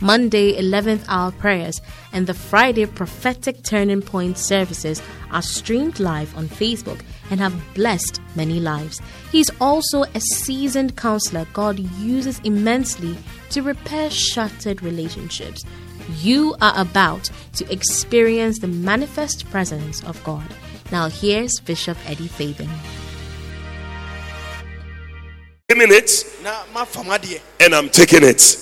Monday 11th hour prayers, and the Friday prophetic turning point services are streamed live on Facebook and have blessed many lives. He's also a seasoned counselor God uses immensely to repair shattered relationships. You are about to experience the manifest presence of God. Now, here's Bishop Eddie Fabian. Naming it na mafa mu adeɛ and I'm taking it.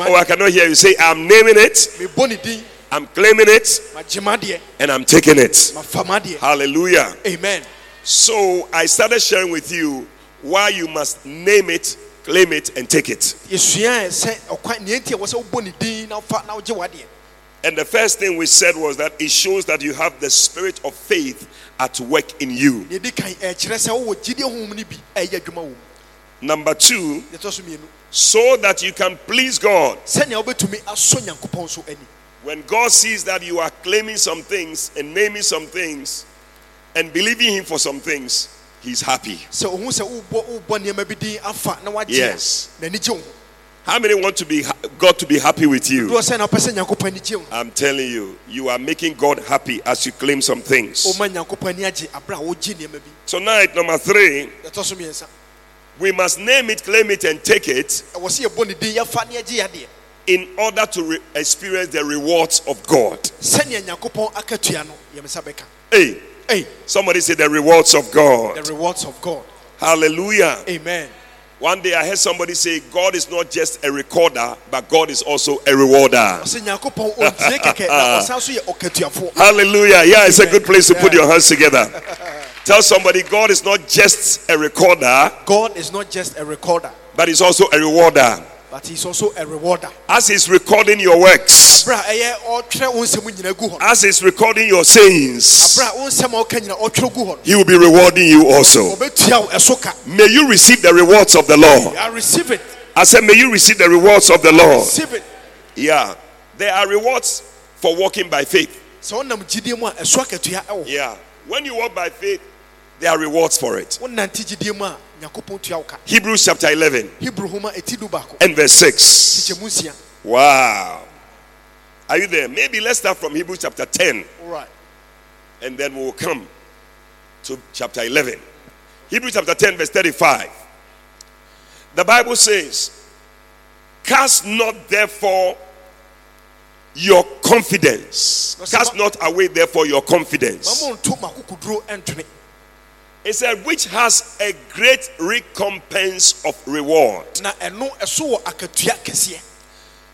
Oh, I cannot hear you say, I'm naming it, mebɔ ne din I'm claiming it, and I'm taking it. mafa mu adeɛ Hallelujah. amen So I started sharing with you why you must name it, claim it, and take it. yɛsua sɛ ɔkwan neɛ nti a wɔ sɛ wobɔ ne din na wofa na wogye w'adeɛ And the first thing we said was that it shows that you have the spirit of faith at work in you. Deɛ di kan ɛkyerɛ sɛ wowɔ gyidie honhom no bi ɛyɛ adwuma wɔ mu Number two, so that you can please God. sɛnea wobɛtumi asɔ nyankopɔn so When God sees that you are claiming some things and naming some things and believing Him for some things, He's happy. sɛ ohu sɛ wobɔ wobɔ nneɛma bi din afa na wagye Yes. a n'ani gye wo ho How many want to be God to be happy with you? doɔ sɛ na wopɛ sɛ nyankopɔn ani gye wo ho I'm telling you, you are making God happy as you claim some things. woma nyankopɔn ani agye aberɛ a wogye nneɛma bi Tonight, number three, we must name it, claim it, and take it ɛwɔ sɛ yɛbɔ ne din yɛfa ne agye yadeɛ in order to re- experience the rewards of God. sɛnea nyankopɔn akatua no yɛmsa bɛka Hey, Hey, somebody say the rewards of God. the rewards of God. Hallelujah. Amen. One day I heard somebody say, God is not just a recorder, but God is also a rewarder. Ɔsɛ Nyankopɔn ɔntie kɛkɛ na ɔsan so yɛ ɔkatuafoɔ. Hallelujah. Yeah, it's a good place to put your hands together. Tell somebody, God is not just a recorder, God is not just a recorder, but He's also a rewarder. but he's also a rewarder. As He's recording your works, Abra ɛyɛ ɔtwerɛ wo nsɛm nyinaa gu hɔ. no. as He's recording your sayings, Abra wo nsɛm a ɔka nyinaa ɔtwerɛ gu hɔ. no. He will be rewarding you also. Ɔbɛtua wo ɛso ka. May you receive the rewards of the Lord. I receive it. I said, May you receive the rewards of the Lord. Receive it. Yeah. There are rewards for walking by faith. Sɛ ɔnam gyidie mu a ɛso akatua ɛwɔ. hɔ. Yeah. When you walk by faith, there are rewards for it. Wonante gyidie mu a Nyankopɔn tua wo ka. Hebrews chapter 11 Hebrew homa eti and verse 6. Kyɛ mu nsia. Wow. Are you there? Maybe let's start from Hebrews chapter 10 All right. and then we'll come to chapter 11. Hebrews chapter 10, verse 35. The Bible says, Cast not therefore your confidence. Cast not away therefore your confidence. It said, which has a great recompense of reward. Na ɛno ɛso wɔ akatua kɛseɛ.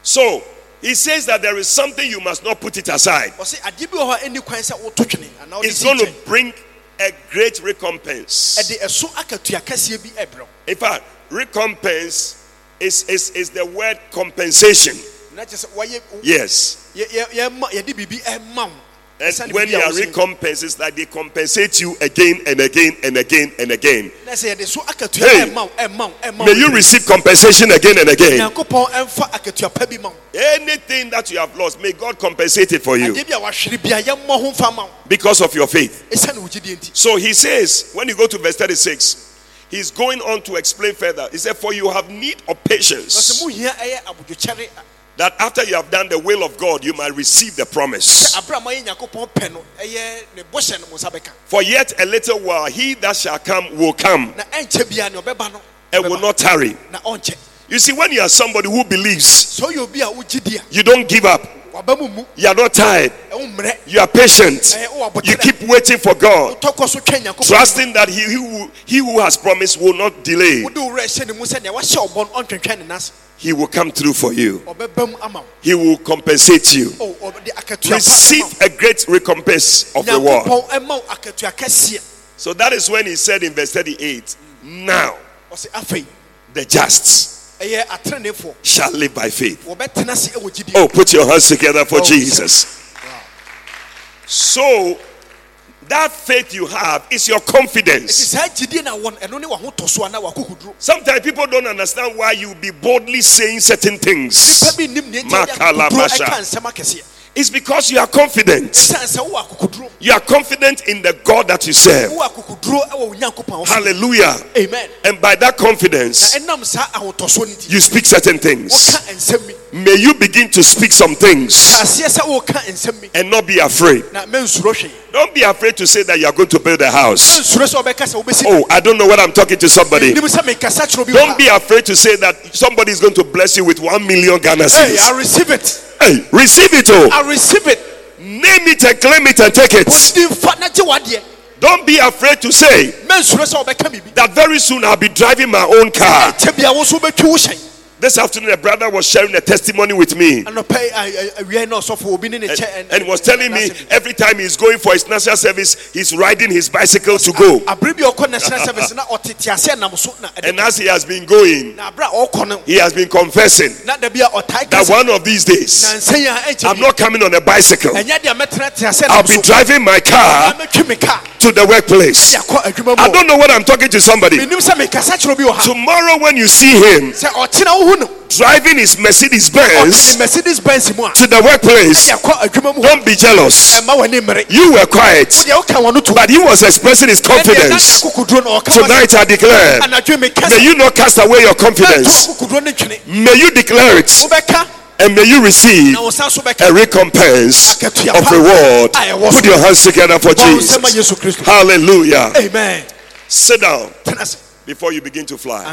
So he says that there is something you must not put it aside. Ɔsɛ adeɛ bi wɔ hɔ a ɛnni kwan sɛ woto twene anaa wode It's going to bring a great recompense. ɛde ɛso akatua kɛseɛ bi ɛbrɛ wo. In fact, recompense is, is, is the word compensation. na kyerɛ sɛ wɔyɛ Yes. Yɛ- yɛ- yɛma- yɛde biribi ɛma wo. And when biribi you a are wosi- recompensed, it's like they compensate you again and again and again and again. na sɛ yɛde so akatua Hey. May you receive compensation again and again. nyankopɔn ɛmfa akatua pa bi ma wo. Anything that you have lost, may God compensate it for you adeɛ bi a wahwere bia yɛmmɔ ho mfa ma wo. because of your faith. ɛsiane wo gyidie nti. So he says, when you go to verse 36, he's going on to explain further. He said, For you have need of patience, mohia ɛyɛ abodwokyɛre that after you have done the will of God, you might receive the promise. sɛ aberɛ a moayɛ nyankopɔn pɛ no ɛyɛ ne bɔhyɛ no mo nsa bɛka. For yet a little while, he that shall come will come. Na ɛnkyɛ bia ne ɔbɛba no and will not tarry. You see, when you are somebody who believes, sɛ ɔyɛ obi a a you don't give up, waba mu mu you are not tired, you are patient, eh, you keep waiting for God, trusting that he, he, who, he who has promised will not delay. wode wo werɛ hyɛ ne mu sɛ nea wahyɛ ɔbɔ no ɔntwentwɛn ne nase He will come through for you, ɔbɛba mu ama. Wo he will compensate you. Oh, ɔde akatua pa Receive a great recompense of reward. nyankopɔn ɛma wo akatua kɛseɛ So that is when he said in verse 38 Now the just shall live by faith. wɔbɛtena se ɛwɔ gyidie Oh, put your hands together for Oh, Jesus. So that faith you have is your confidence. saa gyidie na wɔn ɛno ne w'ahotɔ so ana w'akokoduro Sometimes people don't understand why you be boldly saying certain things. Nipa bi nim nea nti ɛde akokoduro Makalabasha. ɛka nsɛm akɛseɛ It's because you are confident. siane sɛ wowɔ akokoduro You are confident in the God that you serve. wowɔ akokoduro ɛwɔ wo nyankopɔn a wo so. Hallelujah. amen And by that confidence, ɛnam saa ahotɔsoɔ no nti you speak certain things. woka nsɛm mi May you begin to speak some things aseɛ sɛ woka nsɛm mi and not be afraid. na mɛnsuro hwee Don't be afraid to say that you are going to build a house. mɛnsuro sɛ wobɛka sɛ wobɛsi Oh, I don't know what I'm talking to somebody. nim sɛ mekasa kyerɛ bi Don't be afraid to say that somebody is going to bless you with one million Ghana Hey, I receive it. Hey, receive it all. I receive it. Name it and claim it and take it. Wodi mfa na gye wadeɛ. Don't be afraid to say Mɛnsuro sɛ wobɛka biribi. that very soon I'll be driving my own car. Kyɛ bia wo nso wobɛtwi wo hyɛn. This afternoon, a brother was sharing a testimony with me. And, and he was telling me every time he's going for his national service, he's riding his bicycle to go. abere bi a ɔkɔ national service na ɔte teaseɛ nam so na ɛde- And as he has been going, na abere a ɔkɔ no he has been confessing na da bi a ɔtae that one of these days, nansɛn a ɛnkyɛ I'm not coming on a bicycle. ɛnyɛ deɛ mɛtena teaseɛ I'll be driving my car mɛtwi me car to the workplace. de akɔ adwuma I don't know what I'm talking to somebody. menim sɛ mekasa kyerɛ bi wɔ ha Tomorrow, when you see him sɛ ɔkyena wohu no driving his Mercedes Benz ne mercedes benz mu a to the workplace, de akɔ adwuma mu hɔ. don't be jealous. ɛma w'ani mmere. You were quiet, deɛ woka wɔ no to. But he was expressing his confidence. akokoduro na ɔka ma sɛ, Tonight, I declare, may you not cast away your confidence. mɛnto akokoduro no twene. May you declare it, and may you receive na wo sa so a recompense of reward. Put your hands together for Bɔ wo nsɛm ma Jesus. Hallelujah. amen. Sit down. Before you begin to fly.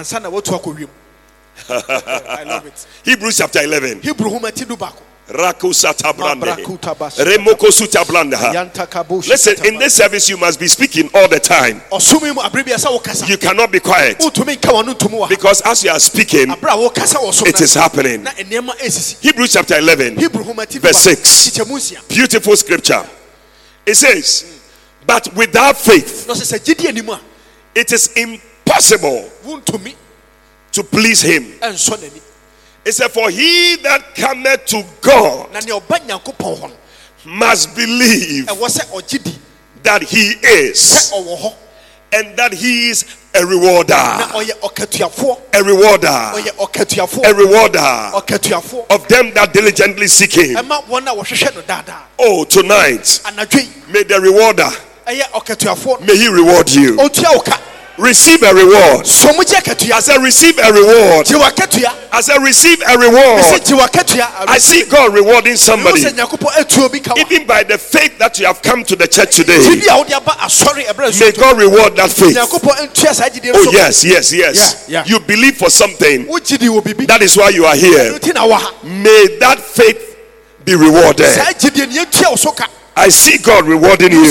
I love it. Hebrews chapter 11. hebrew homa ti du baako Rakusata brande. Mabrakuta basa. Remoko suta blanda. yanta Listen, in this service, you must be speaking all the time. ɔsom yi mu abere bi a sɛ wokasa You cannot be quiet wotumi nka wɔn no ntom wɔ ha because as you are speaking, abere a wokasa wɔ som it is happening. na nneɛma esisi Hebrews chapter 11, hebrew homa Verse six. beautiful scripture. It says, But without faith, na ɔsɛ sɛ gyidi anim a it is impossible to please him. It said, For he that cometh to God na nea ɔba nyankopɔn hɔ no must believe ɛwɔ sɛ ɔgye di that he is, and that he is a rewarder. A rewarder. A rewarder of them that diligently seek him. ɛma wɔn a wɔhwehwɛ no daadaa Oh, tonight, may the rewarder, may he reward you. Ɔtua wo ka Receive a reward. akatua I said, receive a reward. wakatua I said, receive a reward. I see God rewarding somebody. sɛ nyankopɔn atuo bi ka wa Even by the faith that you have come to the church today, gyidi a wode aba ah, asɔre ɛberɛ may God reward that faith. nyankopɔn ntua saa gyidie Oh, yes, yes, yes. Yeah, yeah. You believe for something. wo gyidi wɔ biribi That is why you are here. ɛno nti na wɔ ha May that faith be rewarded. saa gyidie ne yɛntua wo so ka I see God rewarding you.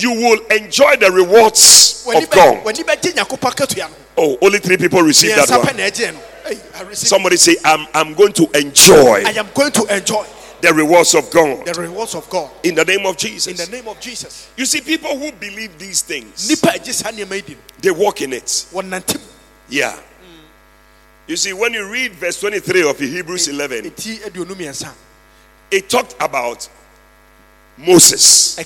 Nyankopɔn atua wo ka You will enjoy the rewards of God. w'ani bɛgye nyankopɔn akatua no Oh, only three people receive that one. na ɛgyeɛ no Ei, I receive- Somebody say, I'm, I'm going to enjoy I am going to enjoy the rewards of God the rewards of God in the name of Jesus. in the name of Jesus. You see, people who believe these things, Nipa agye saa nneɛma yi di no, they walk in it. Yeah. You see, when you read verse 23 of Hebrews 11, Eti aduonu mmiɛnsa. it talked about Moses.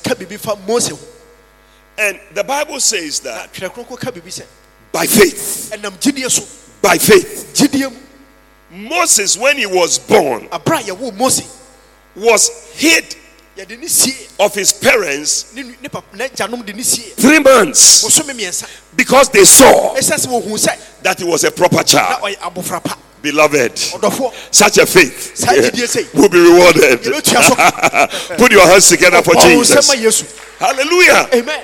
And the Bible says that Twerɛ Kronkron ka biribi sɛ by faith, ɛnam gyidie so by faith, Moses, when he was born, abere a yɛwoo Mose was hid of his parents ne nu- ne papa ne gyanom de ne sie three months because they saw that he was a proper child. ɔyɛ abofra pa Beloved, such a faith Saa gyidie sei. will be rewarded. yɛbɛtua so ka Put your hands together for Ɔwɔ nsɛm ma Jesus. Hallelujah. amen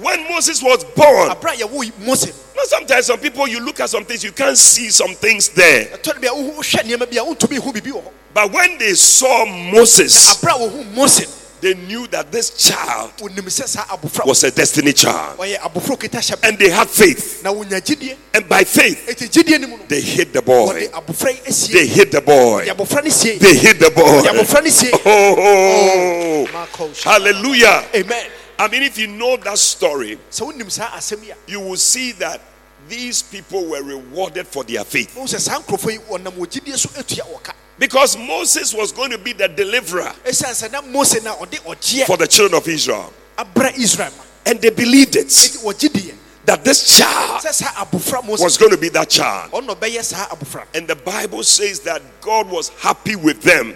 When Moses was born, abere a yɛwoo Mose. Now, sometimes some people you look at some things, you can't see some things there. ɛtɔ no bi a wohu wohwɛ nneɛma bi a wontumi hu biribi wɔ hɔ But when they saw Moses, abere a wohu Mose. they knew that this child wonim sɛ saa abofra was a destiny child. ɔyɛ abofra okita hyɛ And they had faith. na wonya gyidie And by faith, ɛti gyidie no mu no they hid the boy. wɔde abofra yi asie They hid the boy. wɔde abofra no sie. They hid the boy. abofra Oh, oh. hallelujah. amen I mean, if you know that story, sɛ wonim saa asɛm yi a you will see that these people were rewarded for their faith. wohu sɛ saa nkurɔfoɔ yi wɔnam wɔ gyidie so atua wɔ ka Because Moses was going to be the deliverer ɛsiane sɛ na mose no a ɔde ɔgyeɛ for the children of Israel. abrɛ israel ma And they believed it enti wɔgye diɛ that this child was going to be that child. ɔnɔ bɛyɛ saa abofra no. And the Bible says that God was happy with them.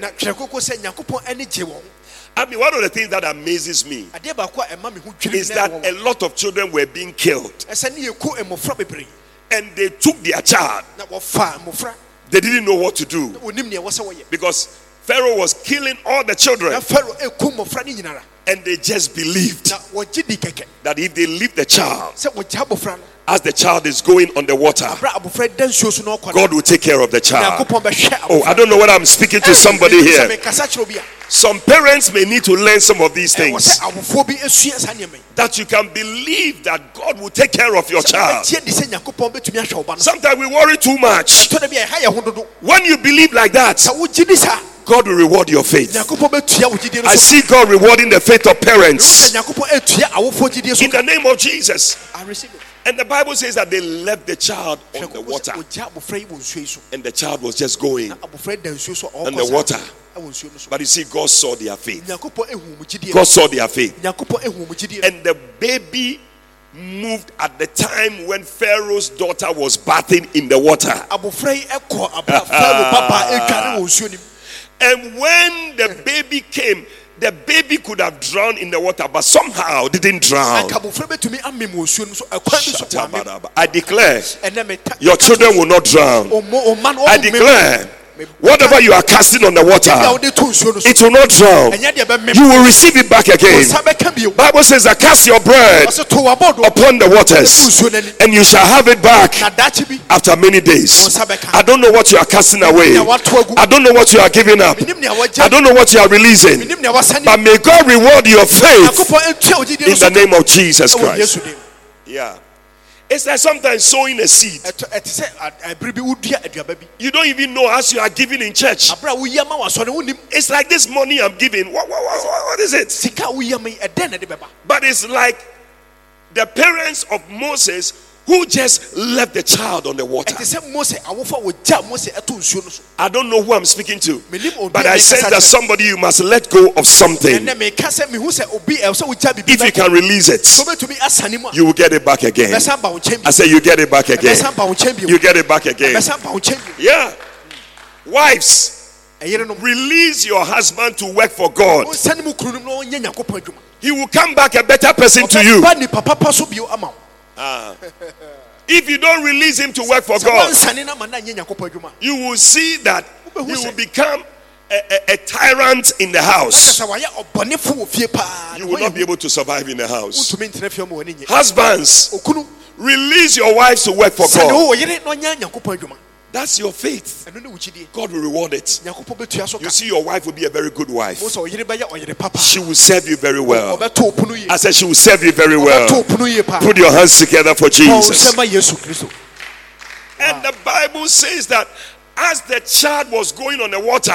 Na twerɛ koko sɛ nyankopɔn ani gye wɔn I mean, one of the things that amazes me adeɛ baako a ɛma me ho is that a lot of children were being killed. ɛsɛ ne yɛku mmɔfra bebree. And they took their child. na wɔfa mmɔfra. They didn't know what to do. Na wɔnim nea ɛwɔ sɛ wɔyɛ. Because Pharaoh was killing all the children. Na faro ɛku mmɔfra no nyinara. And they just believed na wɔgye di kɛkɛ. that if they leave the child sɛ wɔgya abofra no as the child is going on the water, abrɛ abofra da nsuo so na ɔkɔ no God will take care of the child. Oh, I don't know whether I'm speaking to somebody here. Mekasa kyerɛ obi a Some parents may need to learn some of these things sɛ awofoɔ bi asua saa nneɛma yi that you can believe that God will take care of your child. wobɛtie de sɛ nyankopɔn bɛtumi ahwɛ wo ba no Sometimes we worry too much. ɛtɔ da bi a ɛha yɛ ho dodo When you believe like that, sɛ wogye di saa God will reward your faith. nyankopɔn bɛtua wo gyidie no I see God rewarding the faith of parents nyankopɔn atua awofoɔ gyidie in the name of Jesus. I receive it. And the Bible says that they left the child on the water, sɛ ogya abofra yi wɔ nsuo yi so and the child was just going. na abofra yi da so On the water. ɛwɔ nsuo no so But you see, God saw their faith. nyankopɔn ehu wɔn gyidie God saw their faith. nyankopɔn ehu wɔn gyidie And the baby moved at the time when Pharaoh's daughter was bathing in the water. abofra yi ɛkɔ abra fɛrɛ papa edware wɔ nsuo nim And when the baby came, the baby could have drowned in the water, but somehow didn't drown. anka abofra bɛtumi amem wɔ nsuo no so ɛkwan bi so wɔ amem I declare your children will not drown. ɔmo ɔma no I declare whatever you are casting on the water, wode to nsuo no so it will not drown. ɛnyɛ deɛ bɛmem You will receive it back again. ɔsa bɛka bio Bible says that cast your bread ɔsɛ to wabɔ do upon the waters, and you shall have it back na daakye bi after many days. I don't know what you are casting away. I don't know what you are giving up. I don't know what you are releasing. menim nea wasane But may God reward your faith nyankopɔn atua wo gyidie no in the name of Jesus Christ. Yeah. It's like sometimes sowing a seed. ɛtɔ ɛte sɛ a- ɛbere bi wodua aduaba bi You don't even know as you are giving in church. aberɛ a woyi ama wasɔre wonim It's like this money I'm giving. What, what, what, what- is it? sika a woyi ama yi ɛdɛn na de bɛba But it's like the parents of Moses who just left the child on the water. ɛte sɛ mose awofo a wɔgya mose ɛto nsuo no so I don't know who I'm speaking to. But I sense that somebody you must let go of something. ɛnɛ meka sɛ mehu sɛ obi ɛwɔ sɛ wogya biribi If you can release it, sɛ wobɛtumi asane mu a you will get it back again. bɛsan ba wo nkyɛn I say you get it back again. bɛsan ba wo nkyɛn bio You get it back again. bɛsan ba wo nkyɛn bio Yeah. Wives, release your husband to work for God. wonsane mu kunu nom na ɔnyɛ nyankopɔn adwuma He will come back a better person to you. Ɔbɛba nipa papa so bio ama wo If you don't release him to work for God, wansane no ama na nyɛ nyankopɔn adwuma you will see that he will become a, a, a tyrant in the house. sɛ wayɛ ɔbɔnefo wɔ fie paa You will not be able to survive in the house. wontumi ntena fie ma w'ani nye Husbands, release your wives to work for God. Wo wo yere na ɔnyɛ nyankopɔn adwuma That's your faith. ɛno ne wo gyidie God will reward it. nyankopɔn bɛtua so ka You see, your wife will be a very good wife. wo sɛ ɔyere bɛyɛ ɔyere papa She will serve you very well. ɔbɛtɔ ɔpono yie I said, She will serve you very well. ɔpono yie paa Put your hands together for Jesus. ɔnsɛma yesu kristo And the Bible says that as the child was going on the water,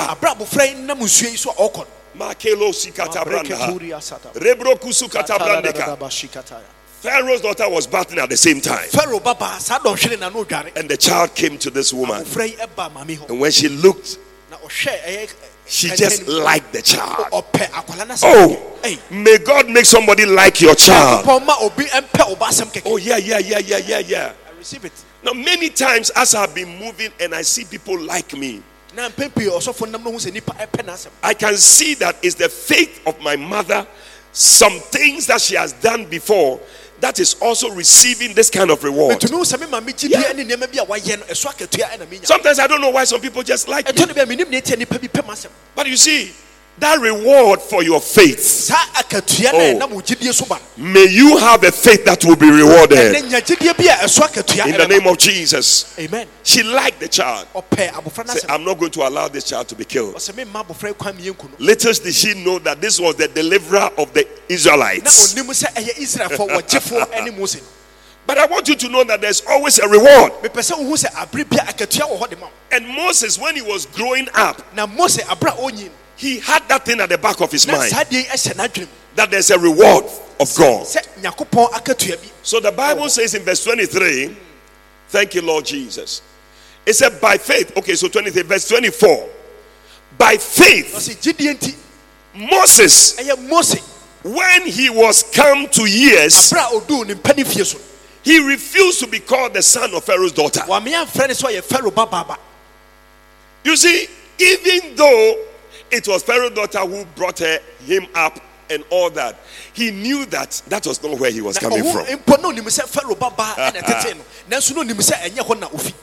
aberɛ abofra yi nam nsuo yi so a ɔkɔ Makelo sikatabranda, Rebro kusukatabrandeka. Pharaoh's daughter was bathing at the same time. faro baba saa dɔnhwere na no odware And the child came to this woman. abofra yi ɛba maame hɔ And when she looked, ɔhwɛ ɛyɛ eh, eh, she eh, just liked the child. ɔpɛ akwala no sɛ Oh, may God make somebody like your child. pɔn ma obi ɛmpɛ ɔba asɛm kɛkɛ Oh, yeah, yeah, yeah, yeah, yeah, yeah. I receive it Now, many times as I've been moving and I see people like me, na mpɛn pii ɔsɔfo nam no ho sɛ nipa ɛpɛ n'asɛm I can see that it's the faith of my mother, some things that she has done before, that is also receiving this kind of reward. metumi wo sɛ me maame gyi Yeah. bia ne nneɛma bi a wayɛ no ɛso akatua ɛna menya Sometimes I don't know why some people just like me. ɛtɔ no bia menim ne ɛtia nipa bi pɛ m'asɛm But you see, that reward for your faith, Oh. na ɛnam wo gyidie so ba may you have a faith that will be rewarded. nya gyidie bi a ɛso akatua In the name of Jesus. amen She liked the child. ɔpɛ abofra no Say, I'm not going to allow this child to be killed. ɔsɛ memma abofra yi kwan mmiɛnku no Little did she know that this was the deliverer of the Israelites. ɔnim sɛ ɛyɛ israelfoɔ wɔgyefoɔ ne mose no But I want you to know that there's always a reward. mepɛ sɛ wohu sɛ abere bia akatua wɔ hɔ de ma wo And Moses, when he was growing up, na mose abere a ɔnyi no he had that thing at the back of his mind. saa deɛ yi ɛhyɛ n'adwene mu. That there's a reward of God. sɛ nyankopɔn akatua bi. So the Bible says in verse 23, thank you, Lord Jesus. It said, by faith, okay, so 23, verse 24, by faith, ɔsɛ gyidie nti Moses when he was come to years, abere a oduu ne mpani fie so. he refused to be called the son of Pharaoh's daughter. wamea mfrɛ ne sɛ ɔyɛ faro babaaba. You see, even though it was Pharaoh's daughter who brought her, him up and all that, he knew that that was not where he was coming from. mpo na onim sɛ faro babaa ɛna ɛtete no nanso na onim sɛ ɛnyɛ hɔ na ofi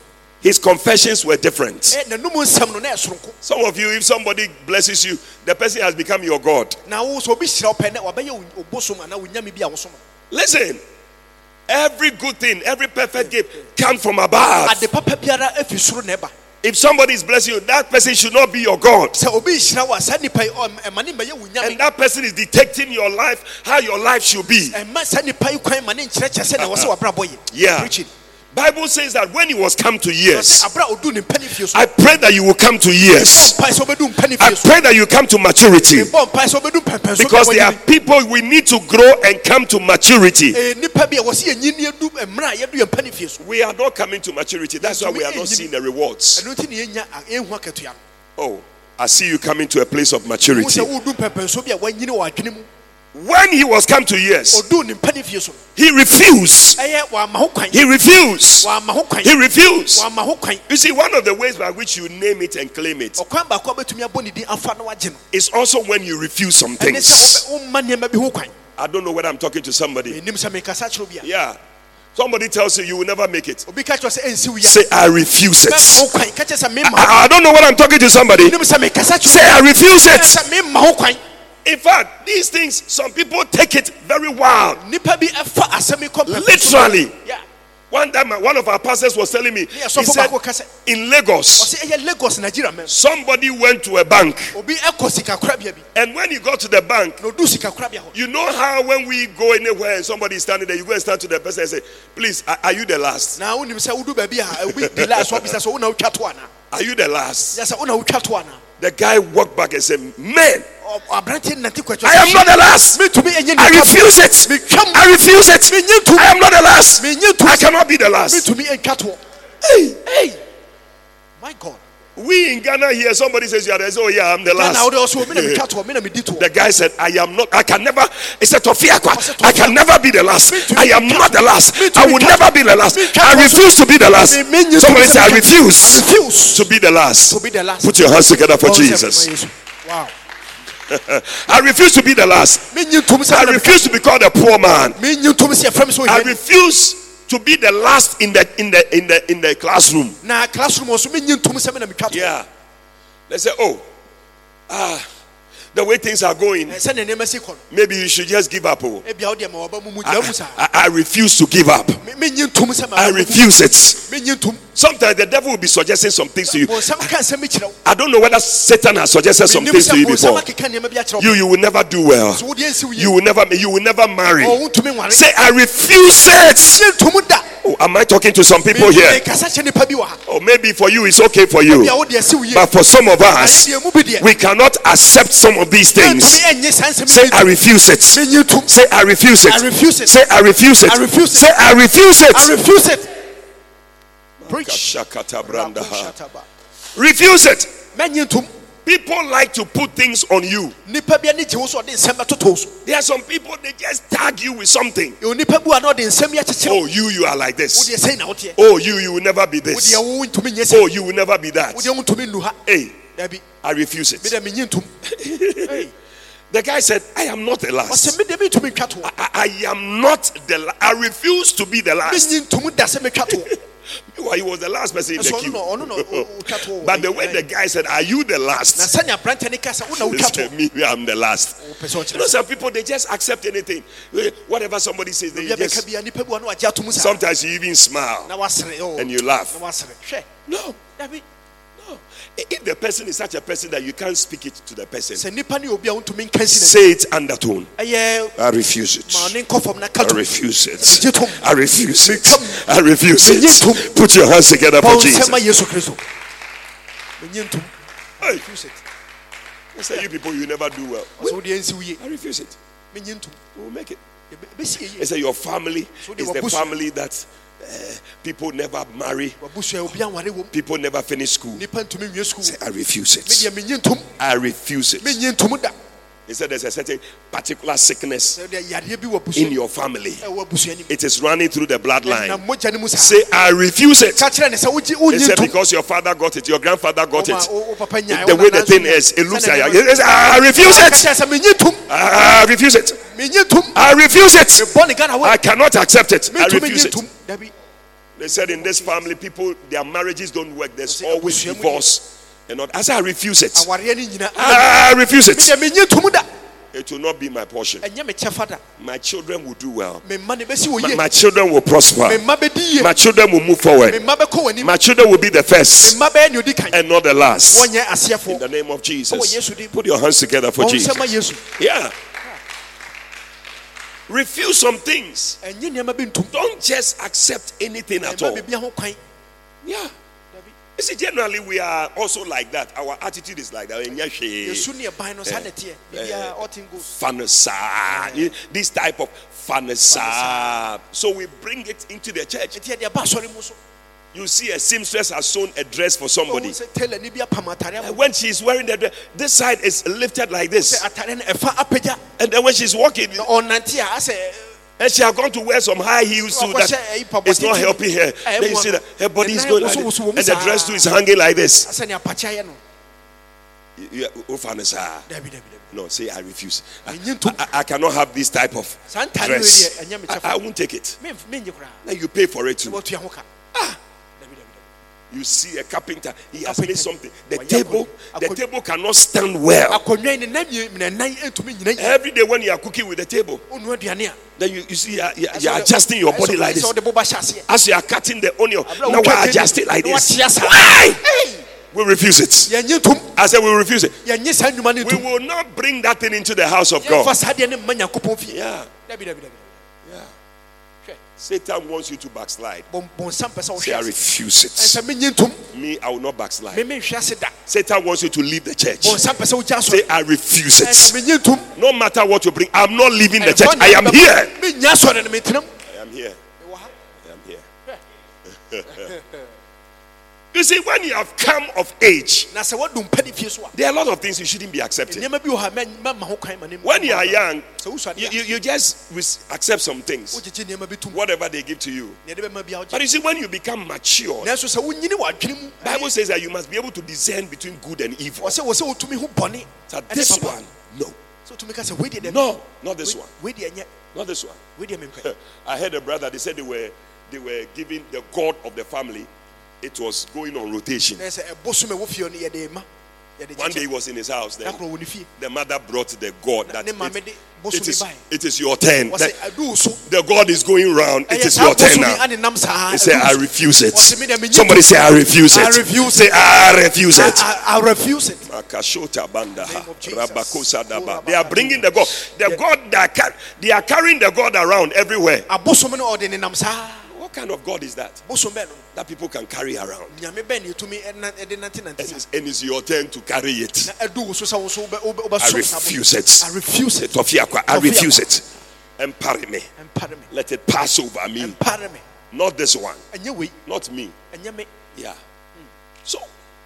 His confessions were different. Eh, Ɛ, n'anum nsɛm no na ɛsoronko Some of you, if somebody blesses you, the person has become your God. na wo sɛ obi hyira wo pɛ nɛ wabɛyɛ wo- wo bosom anaa wo nyame bi a wosom Listen, every good thing, every perfect gift comes from above. Ade papa biara afi soro na ɛba If somebody is blessing you, that person should not be your God. sɛ obi hyira wo a saa nipa yi ɔ- ɛma ne mmɛyɛ wo And that person is detecting your life, how your life should be. ɛma saa nipa yi kwan ma ne nkyerɛkyerɛ sɛ na wɔ sɛ uh-huh. wabrabɔ yɛ Yeah. Bible says that when he was come to years, abere a oduu ne mpani fie so I pray that you will come to years. mpae sɛ wobɛdu mpani I pray that you come to maturity bɔ mpae sɛ wobɛdu pɛmpɛn so because there are people we need to grow and come to maturity. Eh, nipa bi a wɔsi yɛnyini adu mmerɛ a yɛdu yɛ mpani fie so We are not coming to maturity. That's why we are not seeing the rewards. ɛno nti ne yɛnya a- yɛnhu akatua no Oh, I see you coming to a place of maturity. Sɛ wodu pɛmpɛn so bi a wɔanyini wɔ adwene mu When he was come to years, ɔduu ne mpani fie so he refused. ɛyɛ wɔama ho kwan He refused. wɔama ho kwan He refused. wɔama ho kwan You see, one of the ways by which you name it and claim it ɔkwan baako a bɛtumi abɔ ne din afa na wagye no is also when you refuse some things. sɛ wobɛ- womma nneɛma bi ho kwan I don't know whether I'm talking to somebody. ɛnim sɛ mekasa kyerɛ bi a Yeah. Somebody tells you you will never make it. obi ka kyerɛ sɛ ɛnsi wo yɛ Say, I refuse it. kwan ka kyerɛ sɛ memma ho I, I don't know whether I'm talking to somebody. ɛnim sɛ mekasa kyerɛ Say, I refuse it. Sɛ memma ho kwan In fact, these things, some people take it very wild. nipa bi ɛfa asɛm yi kɔ pɛmpɛn so. Literally. Yeah. One time, one of our pastors was telling me, Yeah, so for said, in Lagos, lagos nigeria somebody went to a bank. obi ɛkɔ sikakorabea bi And when he got to the bank, na ɔduu sikakorabea hɔ you know how when we go anywhere and somebody is standing there, you go and stand to the person and say, Please, are, are you the last? na wonim sɛ wodu baabi a obi di la so bisa sɛ wona wotwa to Are you the last? Yɛ sɛ wona wotwa to anaa The guy walked back and said, Man, Ɔ- aberanteɛ nante kwatwa I am not the last. I refuse it. I refuse it. I am not the last. I cannot be the last. metumi ɛntwa toɔ Hey, hey my god we in Ghana here, somebody says, Yeah, there's, oh, yeah, I'm the last. wode ɔso oh, mi na metwa toɔ mi na medi toɔ The guy said, I am not, I can never, he said, Tofiakwa, I can never be the last. I am not the last. I will never be the last. I refuse to be the last. Somebody say, I refuse to be the last. to be the last Put your hands together for oh, Jesus. Wow I refuse to be the last. menyi ntom sɛ I refuse to be called a poor man. meka- menyi ntom sɛ yɛfrɛ me sɛ I refuse to be the last in the in the in the in the classroom. na classroom ɔ so menyi ntom sɛ me na metwa Yeah. They say, oh, ah, the way things are going, sɛ ne nneɛma si kɔ no maybe you should just give up. Oh. ebia wodeɛ ma wɔba mu mu I, gya mu saa I- I refuse to give up. Me- menyi ntom sɛ ma I refuse it. Sometimes the devil will be suggesting some things to you. bɔnsɛm ka nsɛm bi kyerɛ wo I don't know whether Satan has suggested some things to you before. akeka nneɛma bi akyerɛ You you will never do well. so wodeɛ nsi wo You will never you will never marry. nware Say I refuse it. menyi ntom da Oh, am I talking to some people here? mekasa kyɛ nipa bi wɔ ha Or maybe for you it's okay for you. bia wodeɛ si wo yie But for some of us, ayɛdeɛ mu bi deɛ we cannot accept some of these things. mentumi ɛnyɛ saa nsɛm Say I refuse it. Say I refuse it. Say, I refuse it. Say I refuse it. I refuse it. Say I refuse it. I refuse it preach. Refuse it. People like to put things on you. nipa bi ani gye wo so ɔde nsɛm bɛtoto wo so There are some people they just tag you with something. ɛwɔ nipa bi a na ɔde nsɛm yi Oh, you you are like this. wodeɛ sɛi na woteɛ Oh, you you will never be this. wodeɛ wo ntumi nyɛ Oh, you will never be that. wodeɛ wontumi nnu ha Hey, I refuse it. medɛ menyi ntom Hey, The guy said, I am not the last. medɛ mentumi ntwa toɔ I, I am not the la- I refuse to be the last. menyi ntom da sɛ metwa toɔ Well, he was the last person in the queue. na ɔno na ɔ- ɔtwa toɔ But the way the guy said, Are you the last? sɛnea aberantɛ ne ka sɛ wona He said, Me, I'm the last. You know, some people they just accept anything. Eh, Whatever somebody says, they just bia nipa bi a na wagye atom saa sometimes you even smile oh, and you laugh. na wasere hwɛ No, dabi no. If the person is such a person that you can't speak it to the person, sɛ nipa ne obi a wontumi nka si say it undertone. I refuse it. ma ne nkɔ fam na ka I refuse it. I refuse it. I refuse it. Put your hands together for Jesus. nsɛm ma yesu kristo menyi ntom Hey, refuse it I say you people, you never do well. ɔsɛ wodeɛ nsi wo yie I refuse it. We'll make it. I say your family is the family that uh, people never marry, wabusua obi anware wom people never finish school. nipa ntumi nwie Say, I refuse it. I refuse it. He said there's a certain particular sickness sɛ deɛ yareɛ bi wɔ in your family. nim It is running through the bloodline. mogya no mu saa Say, I refuse it. ka kyerɛ ne sɛ wogye He said, because your father got it, your grandfather got it. wo- wo papa nyae, The way the thing is, it looks like said, I refuse it. kyerɛ sɛ menyi ntom I refuse it. I refuse it. mebɔ ne ghana I cannot accept it. I refuse it. They said in this family, people, their marriages don't work. There's Say, always "Abusua divorce. And not, I said, I refuse it. awareɛ no nyina I refuse it. medeɛ menyi ntom da It will not be my portion. ɛnyɛ me kyɛfa da My children will do well. me mma ne bɛsi wɔ My, my children will prosper. mma bɛdi yie My children will move forward. mma bɛkɔ w'anim My children will be the first mma bɛyɛ ne odi kan and not the last. In the name of Oh, Jesus. Put your hands together for Jesus. Yeah. Refuse some things. ɛnyɛ nneɛma bi ntom Don't just accept anything at all. biribia ho kwan Yeah. See, generally we are also like that. Our attitude is like that. Ɛnyɛ hwee. yɛsu ne no saa na ɛteɛ biribiaa ɔten Fanasa. This type of fanasa. So we bring it into the church. ɛnti yɛde ɛba asɔre mu so You see, a seamstress has sewn a dress for somebody. ɔhu sɛ tailor ni bi apam atare And when she's wearing the dress, this side is lifted like this. atare no ɛfa apagya And then when she's walking, and she has gone to wear some high heels so that it's not helping her. Then you see that her body is going like this, and the dress too is hanging like this. asɛ ne apakya yɛ no You- you- oh, No, say I refuse. I, I- I cannot have this type of saa ntare no dress. deɛ ɛnyɛ me I, I won't take it. Mem- menyɛ koraa Then you pay for it too. You see a carpenter, he has made something. The table, the table cannot stand well. akonnwa yi ne nan mie- ne nan ntumi nyina yi Every day when you are cooking with the table, ɔnua aduane a then you, you see you are, you are- adjusting your body like this. ɔde boba hyɛ aseɛ As you are cutting the onion, now table, adjust it like this. Why? We refuse it. I said we refuse it. yɛnye saa nnwuma no We will not bring that thing into the house of God. saa Satan wants you to backslide. bɔn- bɔnsam pɛ Say I refuse it. ɛnsɛ menye ntom Me, I will not backslide. memenhwɛ ase da Satan wants you to leave the church. bɔnsam pɛ sɛ wogya Say I refuse it. No matter what you bring, I'm not leaving the church. I am here. menya asɔre no metenam I am here. I am here. You see, when you have come of age, na sɛ woadu mpa ne fie so a there are a lot of things you shouldn't be accepting. nneɛma bi wɔ ha mɛ- mɛma ho kwan ma ne When you are young, you, you, you just accept some things, wogyegye nneɛma bi tom whatever they give to you. neɛde bɛma bia But you see, when you become mature, nanso sɛ wonyini w'adwene Bible says that you must be able to discern between good and evil. wɔ sɛ wɔ sɛ wotumi ho bɔne So this one, no, ka sɛ wei deɛ dɛ no, not this one, wei deɛ ɛnyɛ not this one. I heard a brother. They said they were they were giving the god of the family. It was going on rotation. na sɛ ɛbosom a ɛwɔ fie no yɛde ma yɛde One day he was in his house. Then da koro wɔ ne fie the mother brought the god that it, it is it is your turn. wɔ That sɛ aduu so the god is going round. It is your turn now. yi ane nam saa He said, "I refuse it." Wɔse, "Me de menye Somebody say, "I refuse I it." refuse Say, "I refuse it." I, I refuse it Akashota banda name of Jesus. Rabakosa daba. They are bringing the God. The God that they are carrying the God around everywhere. Abosom no ɔde ne nam saa What kind of God is that? bosom bɛɛ no That people can carry around. nyame bɛɛ ne ɛtumi ɛna- ɛde nante nante And it's, your turn to carry it. na ɛdu wo so sɛ wo so wobɛ- wobɛ- I refuse it. I refuse it I refuse it. Empare me. Let it pass over me. me Not this one. Not me Yeah. So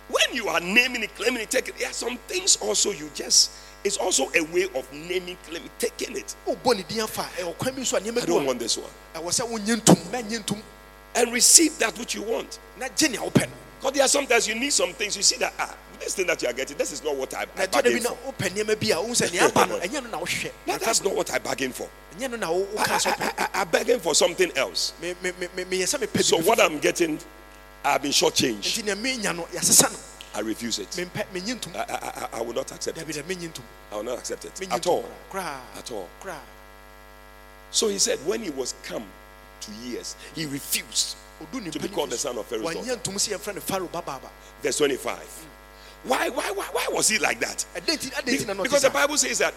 when you are naming it, claiming it, taking it, there are some things also you just it's also a way of naming, claiming, taking it. wobɔ ne din afa a ɛwɔ kwan bi so a I don't want this one. ɛwɔ sɛ wonyɛ ntom mɛnyɛ ntom And receive that which you want. na gye nea wopɛ Because there are sometimes you need some things. You see that ah, this thing that you are getting, this is not what I, I gye da bi bargained for. wopɛ nneɛma bi a wohu sɛ nea aba no ɛnyɛ no na wohwehwɛ That, that's not what I bargained for. ɛnyɛ no na wo- I, I, I, I bargained for something else. So what. I'm getting, I've been shortchanged. Nti nea menya no yɛasesa no I refuse it. mempɛ menye ntom I, I, I, will not accept it. da menye ntom I will not accept it at all. At all. So he said, when he was come to years, he refused to be called the son of Pharaoh's daughter. ntom sɛ yɛmfrɛ no faro babaaba Verse 25. Why, why, why, why was he like that? ɛdɛn nti adɛn nti na na ɔte Because the? Bible says that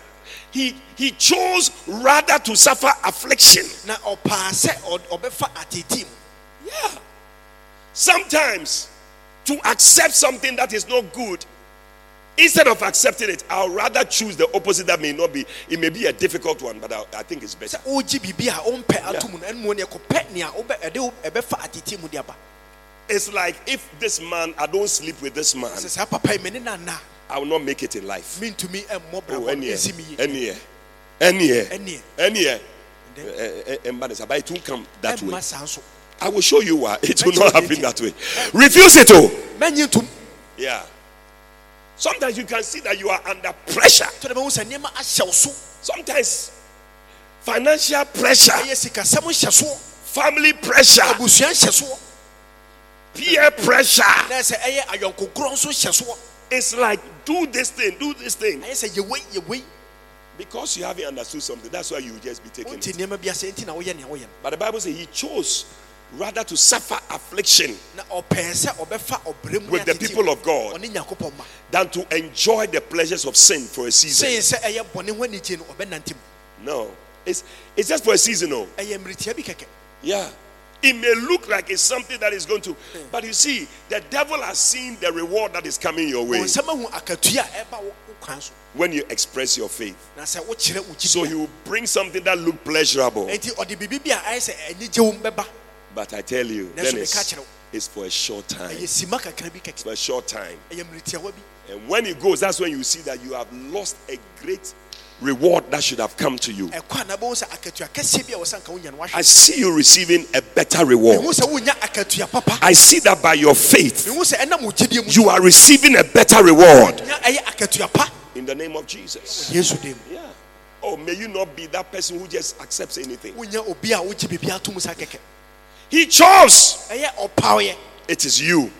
he he chose rather to suffer affliction. na ɔpaa sɛ ɔ- ɔbɛfa atete mu Yeah. Sometimes to accept something that is not good, instead of accepting it, I'll rather choose the opposite that may not be. It may be a difficult one, but I, I think it's better. sɛ wogye biribi a wompɛ ato mu no ɛno mu ne ɛkɔpɛ nea wobɛ- ɛde wo- ɛbɛfa atete mu de aba It's like if this man, I don't sleep with this man, sɛ saa papa yi mene nana I will not make it in life. Oh, any year, me yie any year, any year, Any year. any year. Then- Eh, eh, eh, but it won't come that way. Ɛmma saa nso I will show you why it will not happen that way. Refuse it, oh. mɛnye ntom Yeah. Sometimes you can see that you are under pressure. sɛ de bɛhu sɛ nneɛma ahyɛ wo so Sometimes financial pressure, ɛyɛ sikasɛm hyɛ soɔ family pressure, abusua hyɛ soɔ peer pressure. na sɛ ɛyɛ ayɔnkokorɔ nso hyɛ soɔ It's like do this thing, do this thing. ɛyɛ sɛ yɛwei yɛwei Because you haven't understood something, that's why you just be taking it. nneɛma bi ase nti na woyɛ nea woyɛ no But the Bible says he chose rather to suffer affliction na ɔpɛɛ sɛ ɔbɛfa ɔbrɛ mu with the people of God ɔne nyankopɔn ma. than to enjoy the pleasures of sin for a season. sɛn sɛ ɛyɛ bɔne ho anigye no ɔbɛnante mu. No, it's it's just for a season. No, ɛyɛ mmeretia bi kɛkɛ. Yeah. It may look like it's something that is going to, hmm. but you see, the devil has seen the reward that is coming your way. Ɔnsɛm ahu akatua a ɛba wo wo kwan so. When you express your faith. na sɛ wokyerɛ wo So he will bring something that look pleasurable, enti ɔde biribi bi a ɛyɛ sɛ anigye wo bɛba but I tell you, what it's, they catch it. it's for a short time. ɛyɛ sima kakra bi It's for a short time. ɛyɛ mmeretiawa bi And when it goes, that's when you see that you have lost a great reward that should have come to you. ɛkɔ a na bɛhu sɛ akatua kɛseɛ bi a wɔ sɛ anka wonya no I see you receiving a better reward. sɛ wonya akatua papa I see that by your faith, mehu sɛ ɛnam wo gyidie mu you are receiving a better reward nya ɛyɛ akatua pa in the name of Jesus. Yeah. Oh, may you not be that person who just accepts anything. He chose. It is you.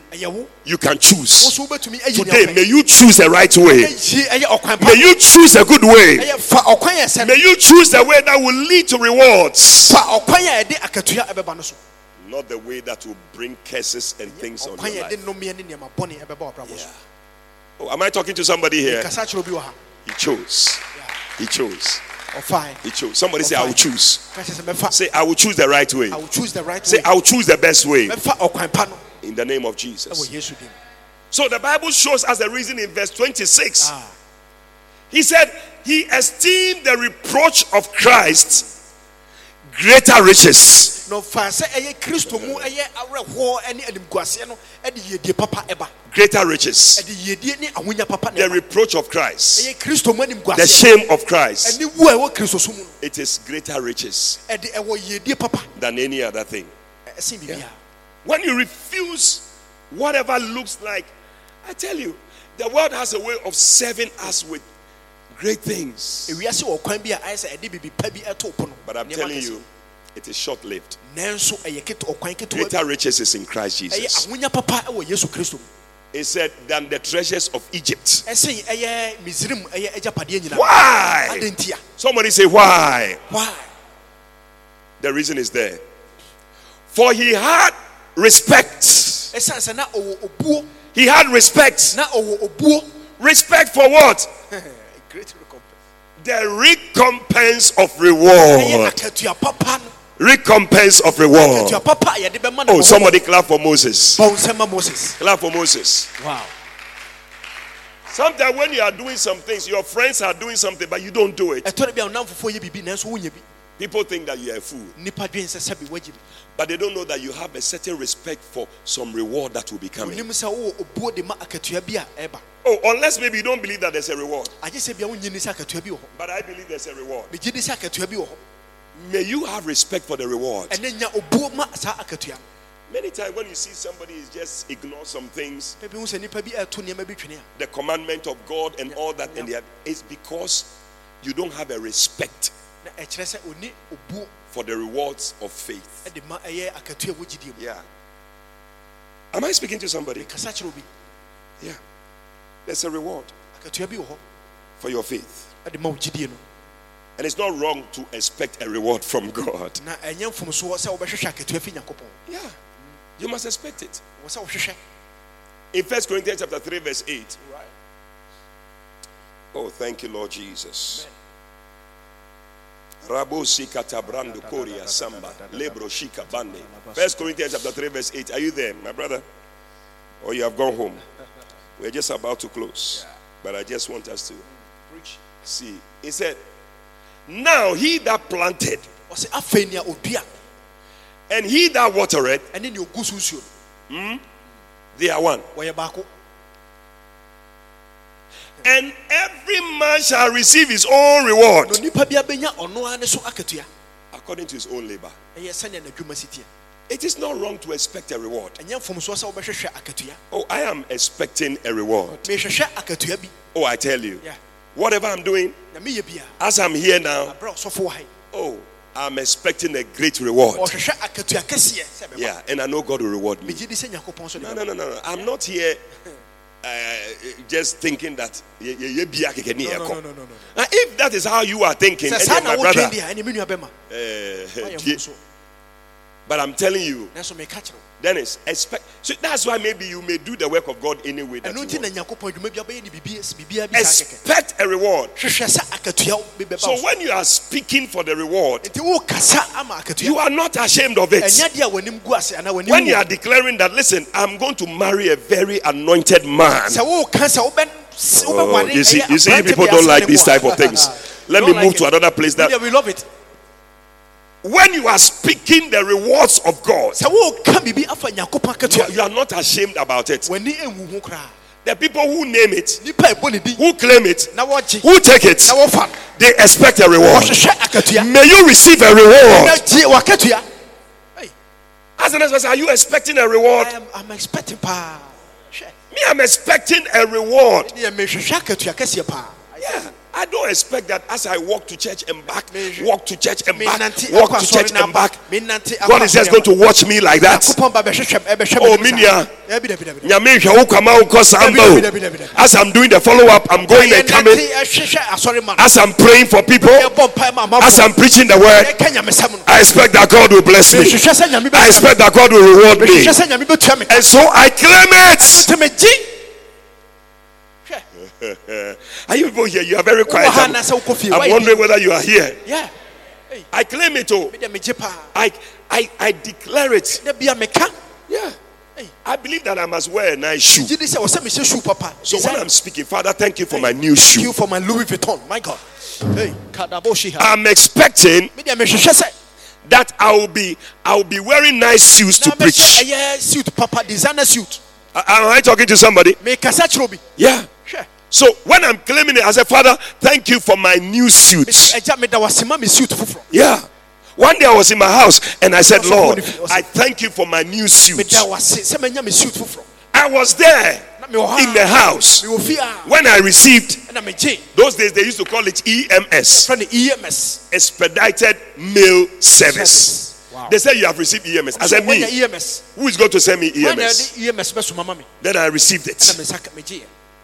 You can choose. so wobɛtumi ayi Today, may you choose the right way. ɛyi ɛyɛ ɔkwan pa May you choose a good way. ɛyɛ fa ɔkwan yɛ sɛ May you choose the way that will lead to rewards. fa ɔkwan a ɛde akatua ɛbɛba no so Not the way that will bring curses and things on your life. nnomeɛ ne nneɛma bɔne ɛbɛba ɔbrabɔ so Oh, am I talking to somebody here? kasa kyerɛ obi wɔ ha He chose. He chose. He chose. Somebody say, I will choose. ka kyerɛ sɛ mɛfa Say, I will choose the right way. I will choose the right Say, way I will choose the best way. mɛfa ɔkwan pa no In the name of Jesus. So the Bible shows us the reason in verse 26. Ah. He said, He esteemed the reproach of Christ greater riches. na ɔfa sɛ ɛyɛ kristo mu ɛyɛ awerɛhoɔ ne animguaseɛ no ɛde yiedie papa ɛba Greater riches. ɛde yiedie ne ahonya papa na The reproach of Christ. ɛyɛ kristo mu The shame of Christ. ɛne wu a ɛwɔ kristo so mu no It is greater riches ɛde ɛwɔ yiedie papa than any other thing. biribiara When you refuse whatever looks like, I tell you, the world has a way of serving us with great things. ewiase wɔ kwan bi a ayɛ sɛ ɛde biribi pa bi ɛto po no But I'm telling you, it is short lived. nanso ɛyɛ kete ɔkwan ketewa bi Greater riches is in Christ Jesus. ahonya papa ɛwɔ yesu kristo mu He said, than the treasures of Egypt. ɛsen ɛyɛ misrim ɛyɛ agyapadeɛ nyinaa Why? Somebody say, why? why The reason is there. For he had respect. ɛsiane sɛ na ɔwɔ obuo He had respect. na ɔwɔ obuo Respect for what? great recompense The recompense of reward. akatua papa no Recompense of reward. akatua papa a yɛde bɛma no Oh, somebody clap for Moses. bɔ nsɛm moses Clap for Moses. wow Sometimes when you are doing some things, your friends are doing something, but you don't do it. ɛtɔ da bi a ɔnam fofoɔ yɛ biribi nanso wonyɛ bi People think that you are a fool, nnipa dwen sɛ sɛbi woagye bi but they don't know that you have a certain respect for some reward that will be coming. onim sɛ wowɔ obuo de ma akatua bi a ɛba Oh, unless maybe you don't believe that there's a reward, agye sɛ bia wonye ni sɛ akatua bi but I believe there's a reward. megye di sɛ akatua bi May you have respect for the reward. ɛne nya obuo ma saa akatua. No Many times when you see somebody is just ignore some things, baabi hu sɛ nnipa bi ɛto nneɛma bi twene a. the commandment of God and all that, and it's because you don't have a respect na ɛkyerɛ sɛ ɔni obuo for the rewards of faith. de ma ɛyɛ akatua a wɔ gyidie mu Yeah. Am I speaking to somebody? Yeah. There's a reward akatua bi wɔ hɔ for your faith. de ma wo gyidie no And it's not wrong to expect a reward from God. na ɛnyɛ mfomsoɔ sɛ wobɛhwehwɛ akatua fi nyankopɔn Yeah. You must expect it. wɔ sɛ wohwehwɛ In First Corinthians chapter 3, verse 8. Right. Oh, thank you, Lord Jesus. Rabo koria samba lebro shika bande. First Corinthians chapter 3, verse 8. Are you there, my brother? Or you have gone home? We're just about to close. But I just want us to see. He said, Now he that planted ɔsɛ afei nea ɔdua and he that watered, nea ɔgu so nsuo no hmm? they are one. And every man shall receive his own reward na onipa bi abɛnya ɔno ara ne so akatua according to his own labor. ɛyɛ sɛnea n'adwuma si teɛ It is not wrong to expect a reward. ɛnyɛ mfomsoɔ sɛ wobɛhwehwɛ akatua Oh, I am expecting a reward. mehwehwɛ akatua bi Oh, I tell you. Yeah. Whatever I'm doing, na meyɛ bia as I'm here now, aberɛ a ɔsɔfo wɔ ha yi oh, I'm expecting a great reward. ɔhwehwɛ akatua kɛseɛ sɛ bɛba Yeah, and I know God will reward me. megye di sɛ nyankopɔn so de No, no, no, no, no. I'm not here Uh, just thinking that ye- ye- ye bia keke ni No, no, eko. no, no, no, no. Now, if that is how you are thinking, sɛ and saa then eh, na my brother, wotwɛn deɛ ɛne me nua bɛma uh, eh, woayɛ eh, die- mfomsoɔ but I'm telling you, Dennis, expect. So that's why maybe you may do the work of God anyway. That you nti na want. nyankopɔn adwuma bi abɛyɛ ne biribi biribiaa bi saa Expect a reward. hwehwɛ sɛ akatua bi bɛba So when you are speaking for the reward, nti wokasa ama akatua you are not ashamed of it. ɛnyɛ deɛ a w'anim gu ase anaa w'anim When you are declaring that, listen, I'm going to marry a very anointed man. sɛ woka sɛ wobɛ s- Oh, you see, you see, people don't like these type of things. Let me move to another place. That Yeah, we love it when you are speaking the rewards of God, sɛ woka biribi afa nyankopɔn you are, you are not ashamed about it. w'ani ɛnwu ho The people who name it, nnipa a ɛbɔ ne din who claim it, who take it, they expect a reward. May you receive a reward. As person, are you expecting a reward? I am- I'm expecting hwɛ Me, I'm expecting a reward. deɛ mehwehwɛ akatua Yeah. I don't expect that as I walk to church and back, walk to church and back, walk to church and back. na menante akɔ God is just going to watch me like that. nyankopɔn ba bɛhwehwɛ ɛbɛhwɛ Oh, Minia. dabi. As I'm doing the follow up, I'm going and coming. ɛhwehwɛ asɔre As I'm praying for people, ma as I'm preaching the word, yɛka nyamesɛm no I expect that God will bless me. mehwehwɛ sɛ nyame I expect that God will reward me me. mehwehwɛ sɛ nyame bɛtua me And so I claim it. Are you people here? You are very quiet. I'm, anaasɛ wokɔ fie I'm wondering whether you are here. Yeah. I claim it. Oh, paa I, I, I declare it. da bia meka Yeah. I believe that I must wear a nice shoe. gye di sɛ wɔ sɛ mehyɛ shoe papa So when I'm speaking, Father, thank you for my new shoe. Thank you for my Louis Vuitton my God hey I'm expecting medeɛ mehwehwɛ sɛ that I will be I will be wearing nice shoes to preach. suit papa designer suit Am I talking to somebody? mekasa kyerɛ obi Yeah. So when I'm claiming it, I say, Father, thank you for my new suit. agya meda wase ma me suit foforɔ Yeah. One day I was in my house and I said, Lord, I thank you for my new suit. meda wase sɛ manya me suit foforɔ I was there na mewɔ hɔ in the house mewɔ fie a when I received those days they used to call it EMS, ems expedited mail service. Wow. They said you have received EMS. I said, Me, ems who is going to send me EMS? ɛde ems bɛsoma ma Then I received it.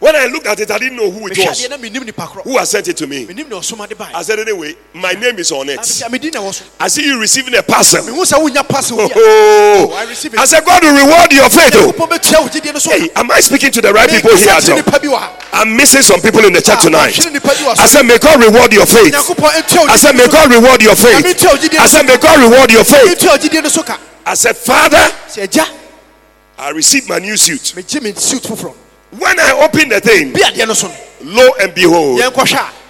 Me nsa ka megyeɛ When I looked at it, I didn't know who it was. adeɛ na menim nipa korɔ Who has sent it to me? menim na ɔsoma de bae I said, Anyway, my name is on it. medi na wɔ so I see you receiving a parcel. mehu sɛ wonya pass wo Oh, I receive it. I said, God will reward your faith. oh. wopɔ bɛtua wo gyidie no so Hey, am I speaking to the right people here Mekasa at kyerɛ all? nipa bi wɔ ha I'm missing some people in the church Ah, tonight. mahwere nipa bi wɔ I said, May God reward your faith. nyankopɔn ɛtua wo I said, May God reward your faith. tua wo gyidie I said, May God reward your faith. ɛtua wo gyidie no so I said, Father, I received my new suit. Megye me suit foforɔ When I opened the thing, bi adeɛ no so no lo and behold,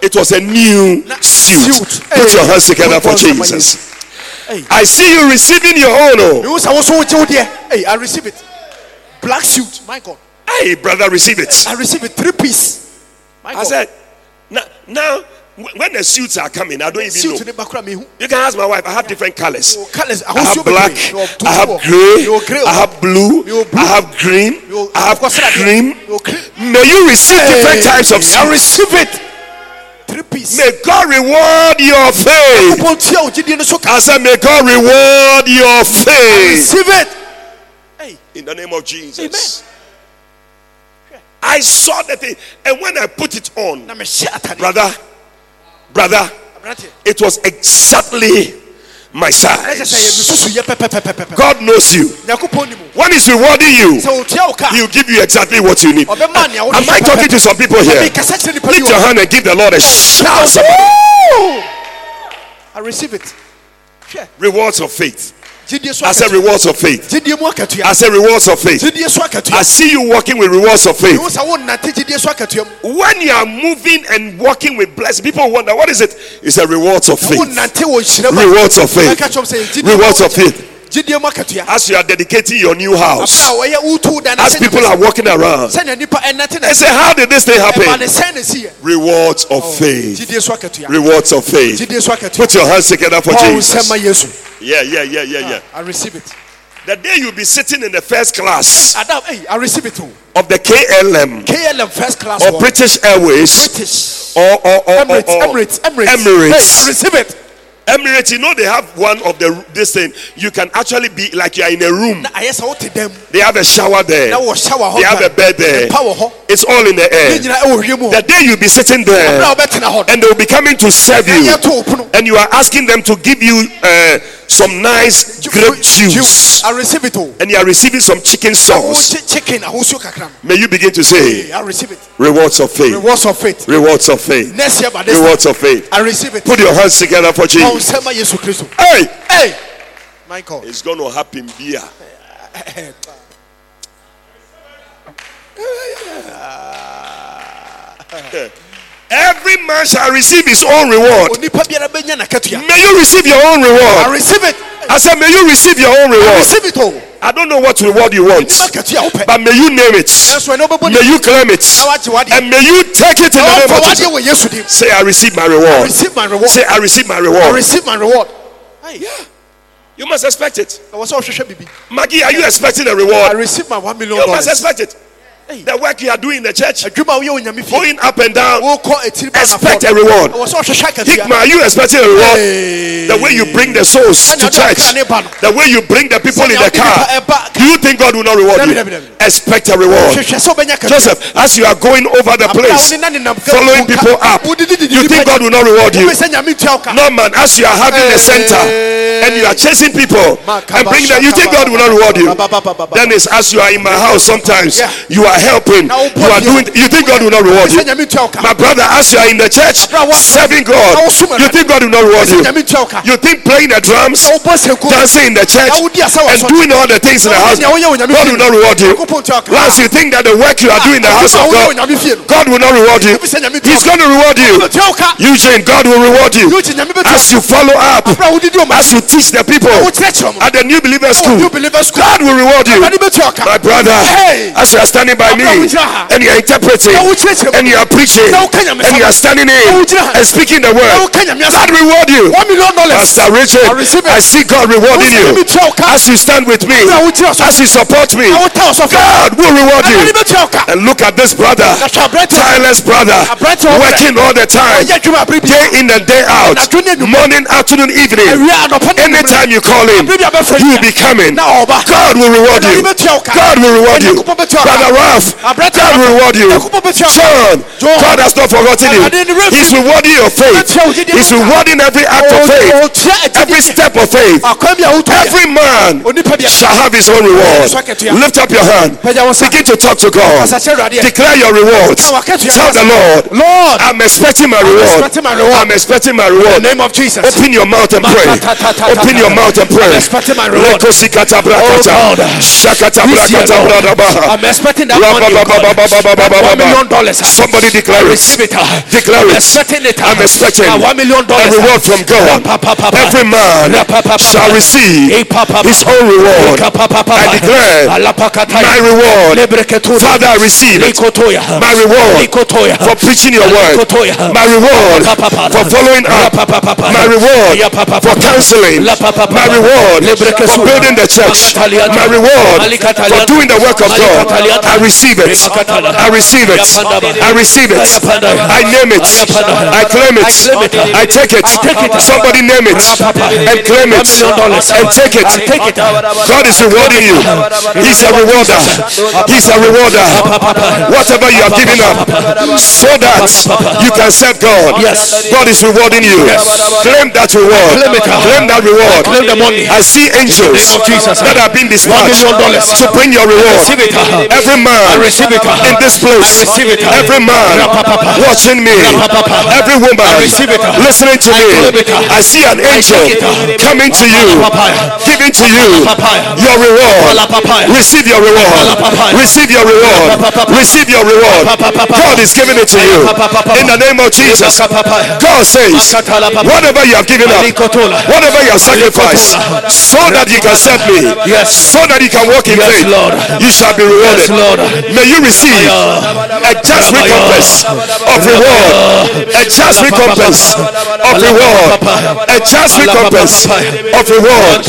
it was a new suit. Put your hands together for Jesus. I see you receiving your own. Mehu sɛ wo so wogye hey I receive it. Black suit my God. Hey, brother, receive it. I receive it. Three piece. My I said, now, now when the suits are coming, I don't even know. You can ask my wife. I have different colors. I have black. I have gray. I have blue. I have green. I have cream. May you receive different types of suits. I receive it May God reward your faith. wopɔ tua wo gyidie no so ka I said, May God reward your faith receive it in the name of Jesus. Amen. I saw the thing, and when I put it on, na mehyɛ atade brother, brother, it was exactly my size. God knows you. When He's rewarding you, sɛ wotua wo ka He'll give you exactly what you need. Am I talking to some people here? mekasa kyerɛ nipa bi Lift your hand and give the Lord a shout. I receive it Rewards of faith. I said rewards of faith. gyidie mu akatua I said rewards of faith. I see you walking with rewards of faith. mehu sɛ wonnante gyidie so akatua mu When you are moving and walking with blessing, people wonder what is it? It's a rewards of faith. wonnante wɔ nhyira mu a- Rewards of faith. Mɛka kyerɛ wo sɛ gyidie mu Rewards of faith. gyidie mu akatua as you are dedicating your new house, a wɔyɛ wotu dan na as people are walking around. sɛnea nipa ɛnɛte na They say, How did this thing happen? si Rewards of faith. gyidie so akatua Rewards of faith. gyidie so akatua Put your hands together for Jesus. Yeah, yeah, yeah, yeah, yeah. i receive it The day you'll be sitting in the first class adam hey i receive it o of the KLM klm first class or wɔ British Airways british or, or, or, or, emirates or emirates emirates Emirates. hey i receive it Emirates, you know they have one of the this thing. You can actually be like you are in a room. na ayɛ sɛ wote dɛm They have a shower there. na wɔ shower hɔ They have a bed there. It's all in the air. nyinaa ɛwɔ wiem hɔ The day you'll be sitting there a wobɛtena hɔ and they will be coming to serve you, ɛyɛ to opono and you are asking them to give you uh, some nice grape juice, i receive it o and you are receiving some chicken sauce. Oh, wokye chicken ahosuo kakra no May you begin to say, i receive it Rewards of faith. rewards of faith Rewards of faith. next year Rewards of faith. i receive it Put your hands together for Jesus. nsɛm ma yesu kristo Hey, hey my god it's going to happen here. Every man shall receive his own reward. onipa biara bɛnya n'akatua May you receive your own reward. i receive it I said, may you receive your own reward. i receive it o I don't know what reward you want, nipa akatua wopɛ but may you name it. nanso ɛna wobɛbɔ May you claim it. na wagye wadeɛ And may you take it in the name of Jesus. wadeɛ wɔ yesu dim Say, I receive my i reward. receive my reward Say, I receive my reward. i receive my reward Hey, You must expect it. ɛwɔ sɛ ɔhwehwɛ bibi Maggie, are you expecting a reward? I receive my one million You must expect it. The work you are doing in the church, adwuma a woyɛ wɔ nyame fie going up and down, wokɔ etiri ba expect a reward. ɛwɔ sɛ ɔhwehwɛ akatua Hikma, are you expecting a reward? The way you bring the souls to church, the way you bring the people in the car. Do you think God will not reward you? Expect a reward. hwehwɛ sɛ wobɛnya akatua Joseph, as you are going over the place, following people up, you think God will not reward you? wobɛsɛ nyame ntua wo ka No, man, as you are having a center and you are chasing people and bring them, you think God will not reward you? Then it's as you are in my house sometimes, you are helping, you are doing, you think God will not reward you? wobɛsɛ nyame ntua wo ka My brother, as you are in the church serving God, you think God will not reward you? nyame ntua wo ka You think playing the drums, na wobɔ senku dancing in the church, na wodi asa wɔ and doing all the things in the house, God will not reward you. Once you think that the work you are doing in the house of God, God will not reward you. He's going to reward you. ntua wo ka Eugene, God will reward you. yóò ti nyame bɛ As you follow up, abira wo didi o ma as you teach the people wo kyerɛkyerɛ mo at the New Believer School, new believer school. God will reward you. abira ni bɛ tua ka My brother, as you are standing by me gyina ha. and you are interpreting na wo kyerɛkyerɛ and you are preaching Na wo ka nyame and you are standing in and speaking the word, God reward you. one million dollars Pastor Richard, I receive it. I see God rewarding Wo sɛ nyame you. tua wo ka As you stand with me, Abra, wo gyina so. as you support me, na wo ta ɔsɔfo God will reward you. bɛ tua wo ka And look at this brother, na hwɛ abirante tireless brother, working all the time, ɔyɛ adwuma abiri bi day in and day out, Anadwo ne anwummerɛ. morning, afternoon, evening. Anytime you call him, abiri bi a bɛfrɛ he will be coming. God will reward you. bɛtua wo ka. God will reward you. Onyankopɔn bɛtua wo ka. Brother Ralph, Abrante God will reward you. Onyankopɔn bɛtua wo ka. John. God has not forgotten you. He's rewarding your faith. Bɛtua wo gyidie He's rewarding every act of faith, every step of faith. akwan bi a wotu Every man onipa bi a shall have his own reward. Lift up your hand. pɛgya wo nsa Begin to talk to God. Declare your rewards. Tell the Lord, lord I'm expecting my reward. expecting my reward. I'm expecting my reward. in the name of jesus Open your mouth and pray. Open your mouth and pray. I'm expecting my reward. Oh. God. Shakata This year, brakata Lord, bradabaha. I'm expecting that money, oh. That one million dollars. Somebody declare it. Receive it. uh, Declare I'm it. it. uh, I'm expecting uh, one million a dollars. reward from God. Every man shall receive his own reward. I declare my reward. Father, I receive it. My reward for preaching your word. My reward for following up. My reward for counseling. My reward for building the church. My reward for doing the work of God. I receive it. I receive it. I receive it. I name it. I claim it. I claim it. I take it. I take it. Somebody name it and claim it One million dollars. and take it. I take it. God is rewarding you. He's a rewarder. He's a rewarder. Whatever you are giving up, so that you can serve God. Yes. God is rewarding you. Claim that reward. Claim that reward. Claim the money. I see angels name of Jesus. that have been dispatched to bring your reward. Every it. Man receive it. in this place, I receive it. every man watching me, every woman I receive it. listening to me. I see an angel coming to you, giving to you your reward. Receive your reward. Receive your reward. Receive your reward. God is giving it to you in the name of Jesus. God says, whatever you have given up, whatever you have your sacrifice so that you can serve me. Yes. So that you can walk in faith. You shall be rewarded. May you receive a just recompense of reward. A just recompense of reward. A just recompense of reward.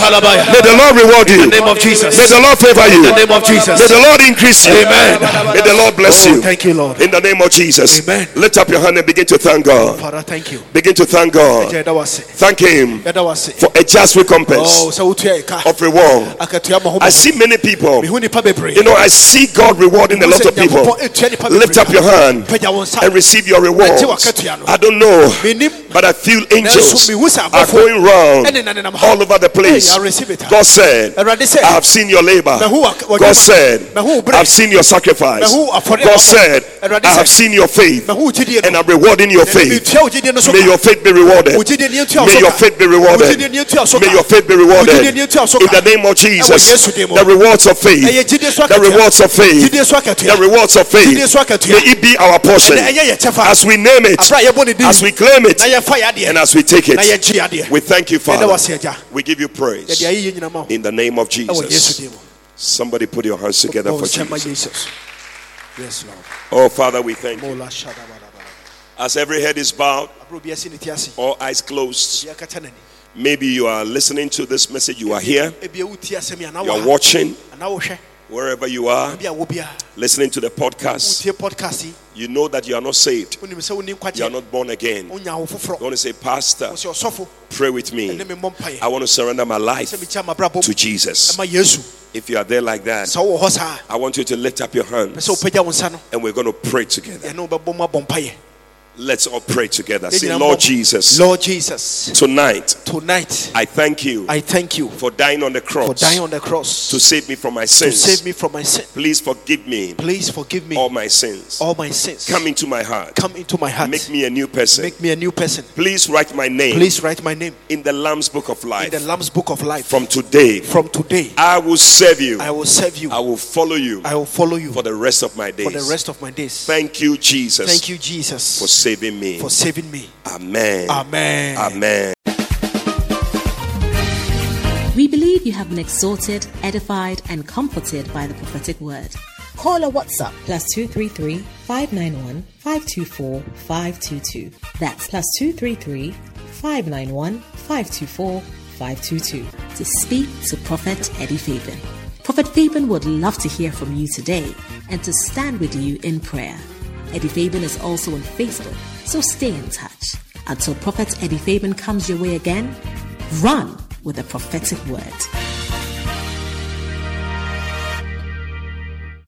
May the Lord reward you. In the name of Jesus. May the Lord favor you. In the name of Jesus. May the Lord increase you. Amen. May the Lord bless Oh, you. thank you, Lord. In the name of Jesus. Amen. Lift up your hand and begin to thank God. Father, thank you. Begin to thank God. Yɛda wo ase. Thank Him Yɛda wo ase. for a just Oh, recompense sɛ wotua yɛ ka. of reward. Akatua ma ho I see many people. Mehu nipa bebree. You know, I see God rewarding a lot of people. Lift up your hand Pagya wo nsa. and receive your rewards. Agye w'akatua no. I don't know, but I feel angels Nanso, mehu sɛ are going round ɛne nanenam ha. all over the place. Hey, I receive it. God said, I have seen your labor. Mehu wa- wa- God said, berɛ. I've seen your sacrifice. Mehu afɔre a God said, I have seen your faith Mehu wo gyidie no. and I'm rewarding your faith. Metua wo gyidie no so May your faith be rewarded. Wo gyidie ni etua wo May your faith be rewarded. gyidie ni etua wo so May your faith be rewarded. gyidie ni etua wo so In the name of Jesus, Yesu din mu. the rewards of faith, the rewards of faith, Gyidie so akatua. The rewards of faith, Gyidie so akatua. may it be our portion Ɛnɛ ɛnyɛ yɛ kyɛfa. as we name it, Abra yɛbɔ ne din. as we claim it, Na yɛmfa yɛ adeɛ. and as we take it. We thank you, Father. We give you praise ayɛyɛ nyina ma wo. in the name of Jesus. Somebody put your hands together for oh, Jesus. Jesus. Yes, Lord. Oh, Father, we thank you. Mola shada bada bada. As every head is bowed, Abro bi asi ne ti ase. all eyes closed, Bi akata n'ani. maybe you are listening to this message, you are here, Ebi ewu ti asɛm yi, anaa you are watching. Wherever you are, Bi a wo biara. listening to the podcast, Wotie podcast yi. you know that you are not saved, Wonim sɛ wonni you are not born again. You want to say, Pastor, Wo sɛ ɔsɔfo. pray with me. Ɛne me mmɔ mpaeɛ. I want to surrender my life Sɛ mekyia m'abrabɔ to. Jesus. If you are there like that. I want you to lift up your hands sɛ wopagya wo nsa no. and we're going to pray together. Let's all pray together. Say, Lord Jesus, Lord Jesus. tonight Tonight. I thank you I thank you for dying on the cross. for dying on the cross to save me from my sins. to sins. save me from my sin. Please forgive me Please forgive me all my sins. all my sins. Come into my heart. Come into my heart. Make me a new person. Make me a new person. Please write my name Please write my name in the Lamb's Book of life. in the Lamb's Book of Life. From today, From today, I will serve you. I will serve you. I will follow you I will follow you for the rest of my days. for the rest of my days. Thank you, Jesus, Thank you, Jesus, for saving me. for saving me. Amen. Amen. Amen. We believe you have been exhorted, edified, and comforted by the prophetic word. Call or WhatsApp Plus 233 591 524 522. That's plus 233 591 524 522 to speak to Prophet Eddie Fabian. Prophet Fabian would love to hear from you today and to stand with you in prayer. Eddie Fabian is also on Facebook, so stay in touch. Until Prophet Eddie Fabian comes your way again, run with a prophetic word.